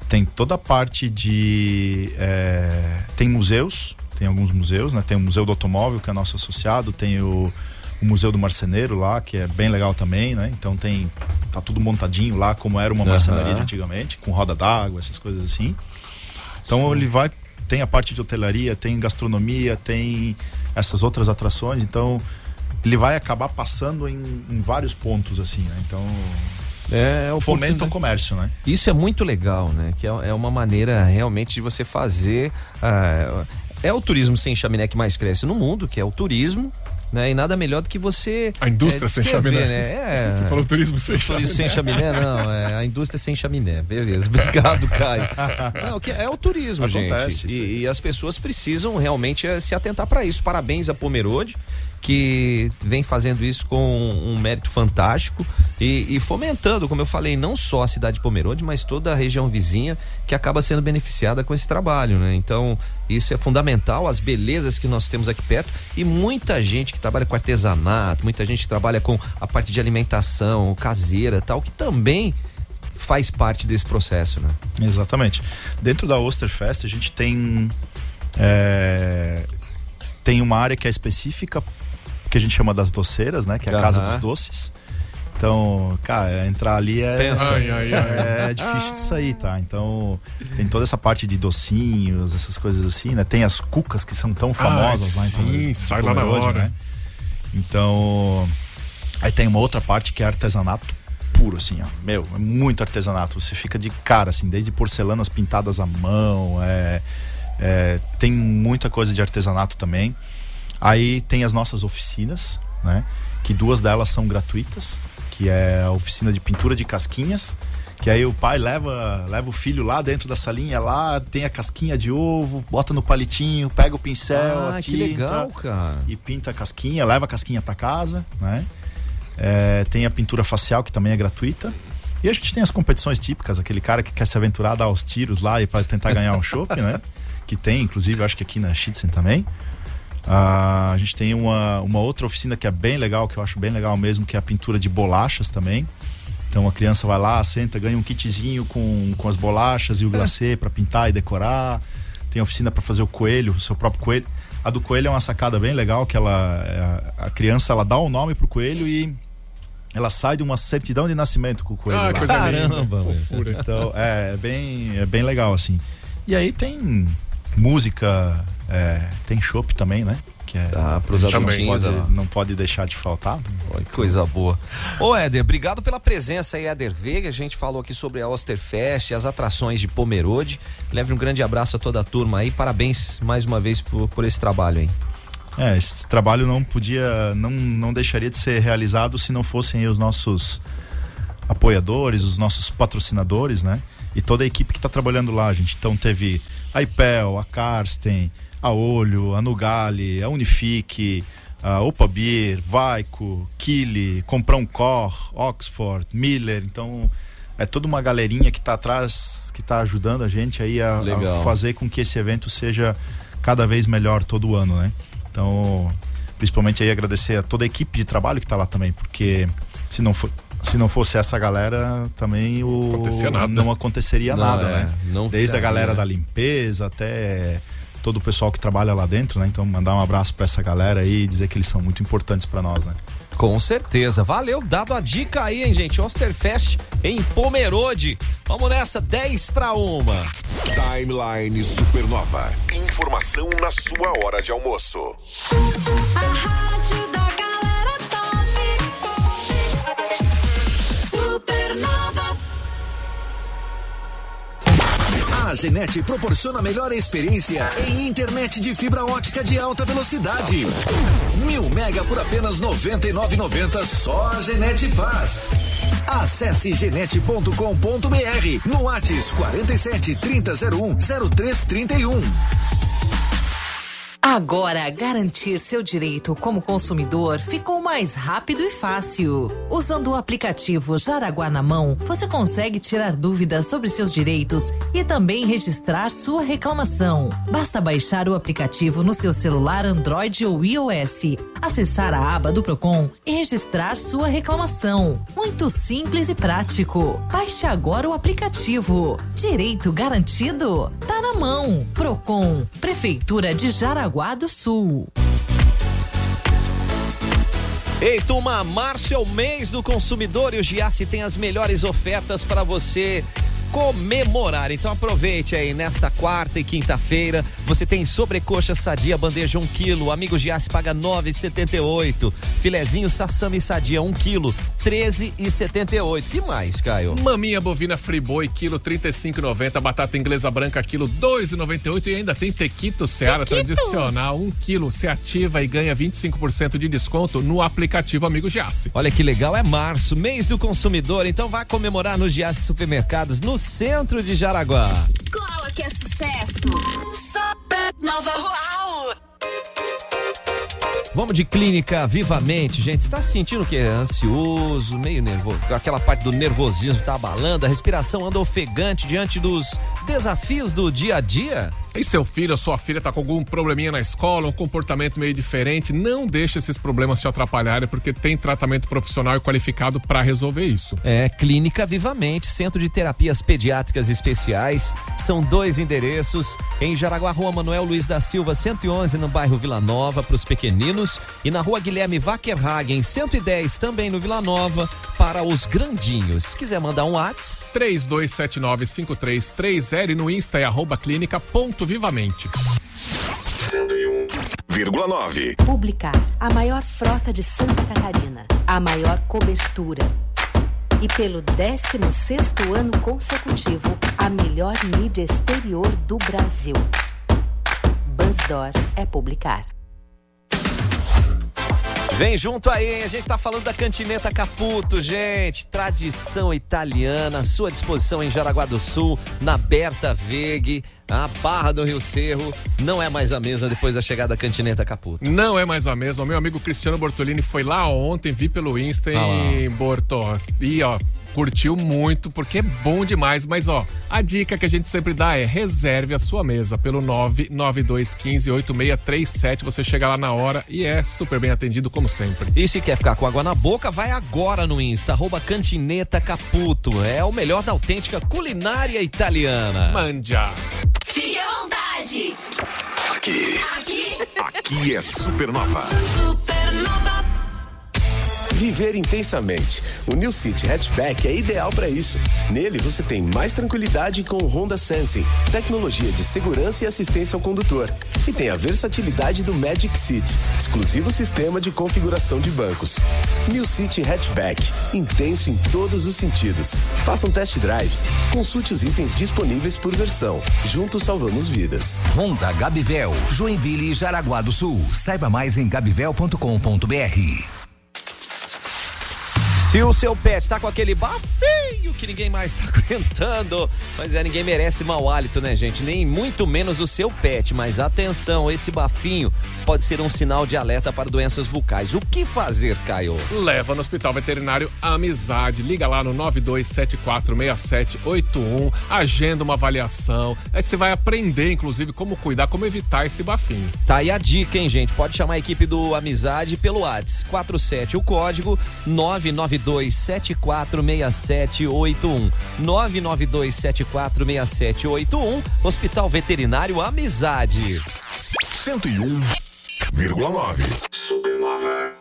tem toda a parte de. é, tem museus, tem alguns museus, né? Tem o Museu do Automóvel, que é nosso associado, tem o, o Museu do Marceneiro lá, que é bem legal também, né? Então tem. Tá tudo montadinho lá, como era uma Aham. marcenaria antigamente, com roda d'água, essas coisas assim. Então ele vai. Tem a parte de hotelaria, tem gastronomia, tem essas outras atrações, então ele vai acabar passando em, em vários pontos, assim, né? Então. É, o Fomenta o comércio, né? Isso é muito legal, né? Que é, é uma maneira realmente de você fazer. ah, é o turismo sem chaminé que mais cresce no mundo, que é o turismo. Né? E nada melhor do que você. A indústria é, sem chaminé. Né? É, Você falou turismo sem turismo sem chaminé. chaminé, não. É a indústria sem chaminé. Beleza. Obrigado, Caio. Não, que é o turismo, Acontece gente. E, e as pessoas precisam realmente eh, se atentar para isso. Parabéns a Pomerode, que vem fazendo isso com um mérito fantástico e, e fomentando, como eu falei, não só a cidade de Pomerode, mas toda a região vizinha que acaba sendo beneficiada com esse trabalho, né? Então, isso é fundamental, as belezas que nós temos aqui perto e muita gente que trabalha com artesanato, muita gente que trabalha com a parte de alimentação caseira, tal, que também faz parte desse processo, né? Exatamente. Dentro da Osterfest a gente tem é, tem uma área que é específica que a gente chama das doceiras, né? Que é a casa Aham. dos doces. Então, cara, entrar ali é, Pensa. Ai, ai, ai. é difícil de sair, tá? Então, tem toda essa parte de docinhos, essas coisas assim, né? Tem as cucas que são tão famosas lá em sim, Pomerode, sai lá na Pomerode, hora. né? Então, aí tem uma outra parte que é artesanato puro, assim, ó. Meu, é muito artesanato. Você fica de cara, assim, desde porcelanas pintadas à mão, é, é, tem muita coisa de artesanato também. Aí tem as nossas oficinas, né? Que duas delas são gratuitas, que é a oficina de pintura de casquinhas. Que aí o pai leva, leva o filho lá dentro da salinha, lá tem a casquinha de ovo, bota no palitinho, pega o pincel, Ah, a que tinta legal, cara. e pinta a casquinha, leva a casquinha para casa, né? É, tem a pintura facial que também é gratuita. E a gente tem as competições típicas, aquele cara que quer se aventurar, dar aos tiros lá e para tentar ganhar um chopp, né? Que tem, inclusive, acho que aqui na Schitzen também. Ah, a gente tem uma, uma outra oficina que é bem legal, que eu acho bem legal mesmo, que é a pintura de bolachas também. Então a criança vai lá, senta, ganha um kitzinho com, com as bolachas e o glacê para pintar e decorar. Tem oficina para fazer o coelho, o seu próprio coelho. A do coelho é uma sacada bem legal, que ela a, a criança ela dá o nome pro coelho e ela sai de uma certidão de nascimento com o coelho. Ah, lá. coisa Caramba. Fofura. Então, é, é bem, é bem legal, assim. E aí tem música, é, tem chopp também, né? Que é, Tá, pros a gente não adultinhos, pode, não pode deixar de faltar. Que coisa boa. Ô, Éder, obrigado pela presença aí, Éder Veiga. A gente falou aqui sobre a Osterfest, as atrações de Pomerode. Leve um grande abraço a toda a turma aí. Parabéns mais uma vez por, por esse trabalho aí. É, esse trabalho não podia, não, não deixaria de ser realizado se não fossem os nossos apoiadores, os nossos patrocinadores, né? E toda a equipe que está trabalhando lá, gente. Então teve a IPEL, a Karsten, a Olho, a Nugali, a Unifique, a Opa Beer, Vaico, Kili, Comprão Cor, Oxford, Miller. Então é toda uma galerinha que está atrás, que está ajudando a gente aí a, a fazer com que esse evento seja cada vez melhor todo ano, né? Então, principalmente aí agradecer a toda a equipe de trabalho que está lá também, porque se não for se não fosse essa galera, também o Acontecia não aconteceria Não, nada, é, né? não Desde a galera né? da limpeza até todo o pessoal que trabalha lá dentro, né? Então, mandar um abraço para essa galera aí e dizer que eles são muito importantes para nós, né? Com certeza. Valeu, dado a dica aí, hein, gente? Osterfest em Pomerode. Vamos nessa, 10 para uma. Timeline Supernova. Informação na sua hora de almoço. A rádio Genete proporciona a melhor experiência em internet de fibra ótica de alta velocidade. Mil mega por apenas R$ 99,90 só a Genete faz. Acesse genete.com.br no Whats 47 3001 0331. Agora, garantir seu direito como consumidor ficou mais rápido e fácil. Usando o aplicativo Jaraguá na Mão, você consegue tirar dúvidas sobre seus direitos e também registrar sua reclamação. Basta baixar o aplicativo no seu celular Android ou iOS, acessar a aba do Procon e registrar sua reclamação. Muito simples e prático. Baixe agora o aplicativo. Direito garantido? Tá na mão. Procon, Prefeitura de Jaraguá do Sul. Ei, turma, março é o mês do consumidor e o Giasse tem as melhores ofertas para você comemorar. Então aproveite aí nesta quarta e quinta-feira. Você tem sobrecoxa sadia bandeja 1 kg, amigo Giasse paga 9,78. Filezinho sassami sadia 1 kg, 13,78. Que mais, Caio? Maminha bovina friboi, quilo 35,90. Batata inglesa branca, quilo 2,98. E ainda tem tequito Seara tradicional, 1 quilo. Se ativa e ganha 25% de desconto no aplicativo Amigo Giasse. Olha que legal, é março, mês do consumidor, então vai comemorar no Giasse Supermercados no centro de Jaraguá. Cola que é sucesso. Supernova. Uau. Vamos de clínica vivamente, gente. Está se sentindo o quê? Ansioso, meio nervoso. Aquela parte do nervosismo tá abalando, a respiração anda ofegante diante dos desafios do dia a dia? E seu filho ou sua filha tá com algum probleminha na escola, um comportamento meio diferente, não deixe esses problemas te atrapalharem, porque tem tratamento profissional e qualificado para resolver isso. É, Clínica Vivamente, Centro de Terapias Pediátricas Especiais. São dois endereços, em Jaraguá, Rua Manuel Luiz da Silva, 111, no bairro Vila Nova, para os pequeninos. E na Rua Guilherme Wackerhagen, 110, também no Vila Nova, para os grandinhos. Se quiser mandar um WhatsApp... 32795330 e no Insta é arroba clínica.vivamente. 101,9. Publicar a maior frota de Santa Catarina, a maior cobertura. E pelo 16º ano consecutivo, a melhor mídia exterior do Brasil. Buzzdoor é publicar. Vem junto aí, a gente tá falando da Cantineta Caputo, gente. Tradição italiana, à sua disposição em Jaraguá do Sul, na Berta Veg. A Barra do Rio Cerro não é mais a mesma depois da chegada da Cantineta Caputo. Não é mais a mesma. Meu amigo Cristiano Bortolini foi lá ontem, vi pelo Insta Ah em Borto. E ó, curtiu muito, porque é bom demais. Mas ó, a dica que a gente sempre dá é reserve a sua mesa pelo 992158637. Você chega lá na hora e é super bem atendido, como sempre. E se quer ficar com água na boca, vai agora no Insta, arroba Cantineta Caputo. É o melhor da autêntica culinária italiana. Mandia. Fique à vontade. Aqui. Aqui. Aqui é Supernova. Supernova. Viver intensamente. O New City Hatchback é ideal para isso. Nele você tem mais tranquilidade com o Honda Sensing, tecnologia de segurança e assistência ao condutor. E tem a versatilidade do Magic Seat, exclusivo sistema de configuração de bancos. New City Hatchback, intenso em todos os sentidos. Faça um test drive. Consulte os itens disponíveis por versão. Juntos salvamos vidas. Honda Gabivel, Joinville e Jaraguá do Sul. Saiba mais em gabivel.com.br. Se o seu pet tá com aquele bafinho que ninguém mais tá aguentando, mas é, ninguém merece mau hálito, né, gente? Nem muito menos o seu pet. Mas atenção, esse bafinho pode ser um sinal de alerta para doenças bucais. O que fazer, Caio? Leva no Hospital Veterinário Amizade. Liga lá no 92746781, agenda uma avaliação. Aí você vai aprender, inclusive, como cuidar, como evitar esse bafinho. Tá aí a dica, hein, gente? Pode chamar a equipe do Amizade pelo WhatsApp 47, o código 992746781. 992746781, Hospital Veterinário Amizade. 101,9. Supernova.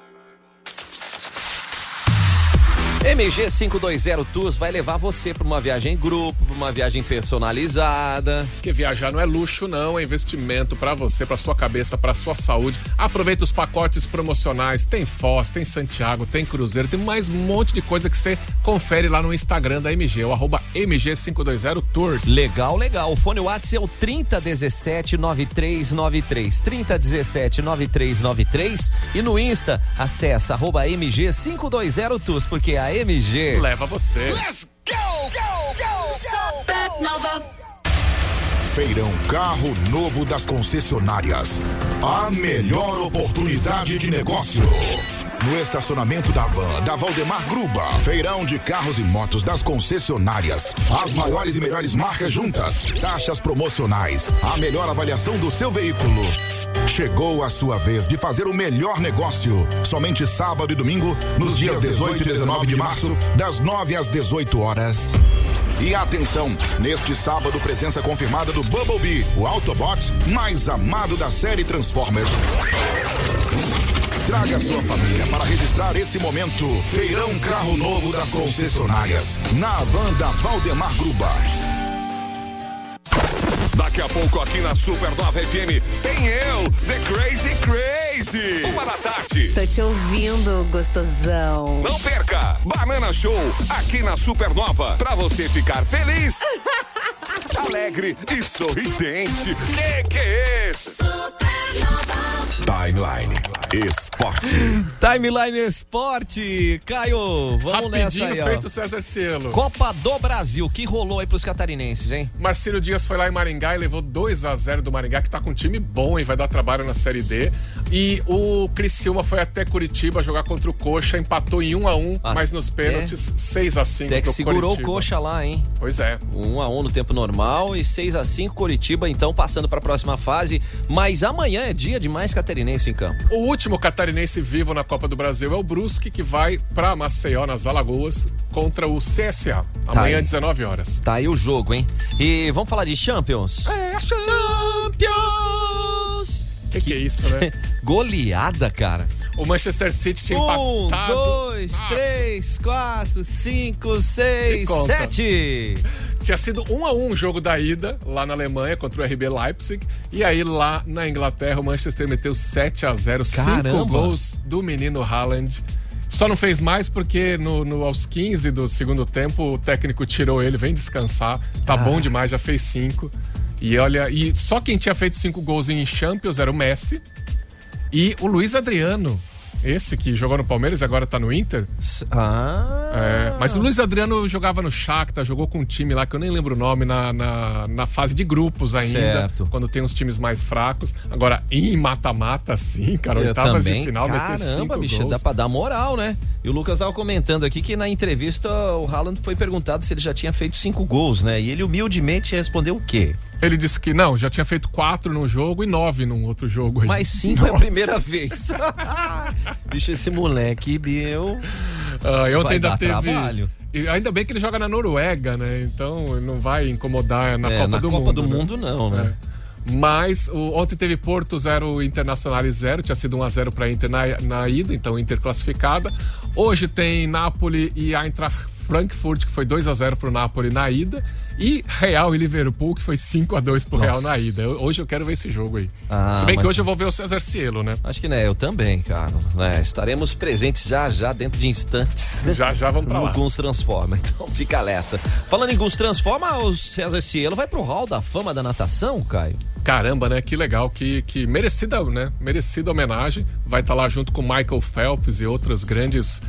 MG 520 Tours vai levar você para uma viagem em grupo, para uma viagem personalizada. Porque viajar não é luxo, não, é investimento para você, para sua cabeça, para sua saúde. Aproveita os pacotes promocionais. Tem Foz, tem Santiago, tem Cruzeiro, tem mais um monte de coisa que você confere lá no Instagram da MG, o arroba MG520 Tours. Legal, legal. O fone WhatsApp é o 3017 9393. 3017 9393. E no Insta, acessa arroba MG520 Tours, porque a MG leva você. Let's go, go, go, Supernova. Feirão Carro Novo das Concessionárias. A melhor oportunidade de negócio. No estacionamento da Van, da Valdemar Gruba. Feirão de carros e motos das concessionárias. As maiores e melhores marcas juntas. Taxas promocionais. A melhor avaliação do seu veículo. Chegou a sua vez de fazer o melhor negócio. Somente sábado e domingo, nos dias 18 e 19 de março, das 9 às 18 horas. E atenção, neste sábado, presença confirmada do Bumblebee, o Autobot mais amado da série Transformers. Traga sua família para registrar esse momento. Feirão Carro Novo das Concessionárias. Na banda Valdemar Gruba. Daqui a pouco aqui na Supernova FM tem eu, The Crazy Crazy. Uma da tarde. Tô te ouvindo, gostosão. Não perca! Banana Show aqui na Supernova pra você ficar feliz, alegre e sorridente. Que que é esse? Timeline Esporte. Timeline Esporte. Caio, vamos nessa Rapidinho aí, ó. feito César Cielo. Copa do Brasil, que rolou aí pros catarinenses, hein? Marcelo Dias foi lá em Maringá e levou 2 a 0 do Maringá, que tá com um time bom e vai dar trabalho na Série D. E o Criciúma foi até Curitiba jogar contra o Coxa, empatou em 1 a 1 mas nos pênaltis 6 a 5 Até que pro segurou Coritiba. o coxa lá, hein? Pois é. 1 a 1 no tempo normal e 6 a 5 Coritiba, então passando para a próxima fase. Mas amanhã é dia de mais catarinense em campo. O último catarinense vivo na Copa do Brasil é o Brusque, que vai pra Maceió, nas Alagoas, contra o CSA. Tá Amanhã, aí. 19 horas. Tá aí o jogo, hein? E vamos falar de Champions? É, a Champions! Que que é isso, né? Goleada, cara. O Manchester City tinha Um, empatado. dois, Nossa. três, quatro, cinco, seis, sete. Tinha sido 1 a 1 o jogo da ida lá na Alemanha contra o RB Leipzig e aí lá na Inglaterra o Manchester meteu 7 a 0, cinco Caramba. gols do menino Haaland. Só não fez mais porque no, no- aos 15 do segundo tempo o técnico tirou ele, vem descansar. Tá bom demais, já fez cinco. E olha, e só quem tinha feito cinco gols em Champions era o Messi e o Luiz Adriano. Esse que jogou no Palmeiras e agora tá no Inter. Ah. É, mas o Luiz Adriano jogava no Shakhtar, jogou com um time lá que eu nem lembro o nome, na, na, na fase de grupos ainda. Certo. Quando tem os times mais fracos. Agora, em mata-mata, sim, cara, Eu oitavas também. de final, meter Caramba, cinco bicho, gols. dá pra dar moral, né? E o Lucas tava comentando aqui que na entrevista o Haaland foi perguntado se ele já tinha feito cinco gols, né? E ele humildemente respondeu o quê? Ele disse que não, já tinha feito quatro num jogo e nove num outro jogo. Aí. Mas cinco é a primeira vez. bicho, esse moleque, Bill. Ah, e ontem vai ainda dar teve. trabalho. E ainda bem que ele joga na Noruega, né? Então não vai incomodar na É, Copa na do Copa Mundo. do né? Mundo não, né? É. Mas o- ontem teve Porto 0, Internacional 0, tinha sido 1x0 para Inter na, na ida, então Inter classificada. Hoje tem Napoli e Eintracht Frankfurt, que foi 2x0 pro Napoli na ida. E Real e Liverpool, que foi 5x2 pro Real Nossa. na ida. Eu- hoje eu quero ver esse jogo aí. Ah, Se bem que hoje eu vou ver o César Cielo, né? Acho que né, eu também, cara. né? estaremos presentes já já dentro de instantes. Já já vamos pra no lá. Guns Transforma. Então fica nessa. Falando em Guns Transforma, o César Cielo vai pro Hall da Fama da Natação, Caio? Caramba, né? Que legal, que, que merecida, né? Merecida homenagem. Vai estar lá junto com Michael Phelps e outros grandes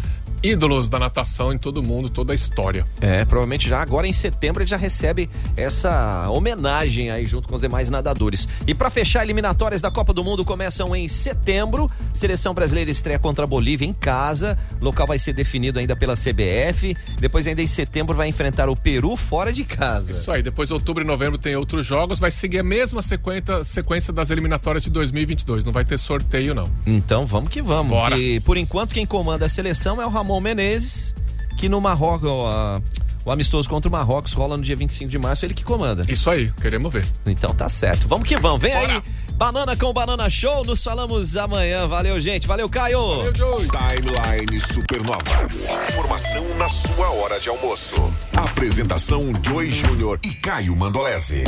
ídolos da natação em todo mundo, toda a história. É, provavelmente já agora em setembro ele já recebe essa homenagem aí junto com os demais nadadores. E pra fechar, eliminatórias da Copa do Mundo começam em setembro. Seleção brasileira estreia contra a Bolívia em casa. O local vai ser definido ainda pela CBF. Depois ainda em setembro vai enfrentar o Peru fora de casa. Isso aí, depois outubro e novembro tem outros jogos, vai seguir a mesma sequência, sequência das eliminatórias de 2022, não vai ter sorteio não. Então vamos que vamos. Bora. Que, por enquanto quem comanda a seleção é o Ramon Menezes, que no Marrocos, ó, o amistoso contra o Marrocos rola no dia 25 de março, ele que comanda. Isso aí, queremos ver. Então tá certo. Vamos que vamos. Vem aí. Banana com Banana Show. Nos falamos amanhã. Valeu, gente. Valeu, Caio. Valeu, Joey. Timeline Supernova. Informação na sua hora de almoço. Apresentação Joy Júnior e Caio Mandolese.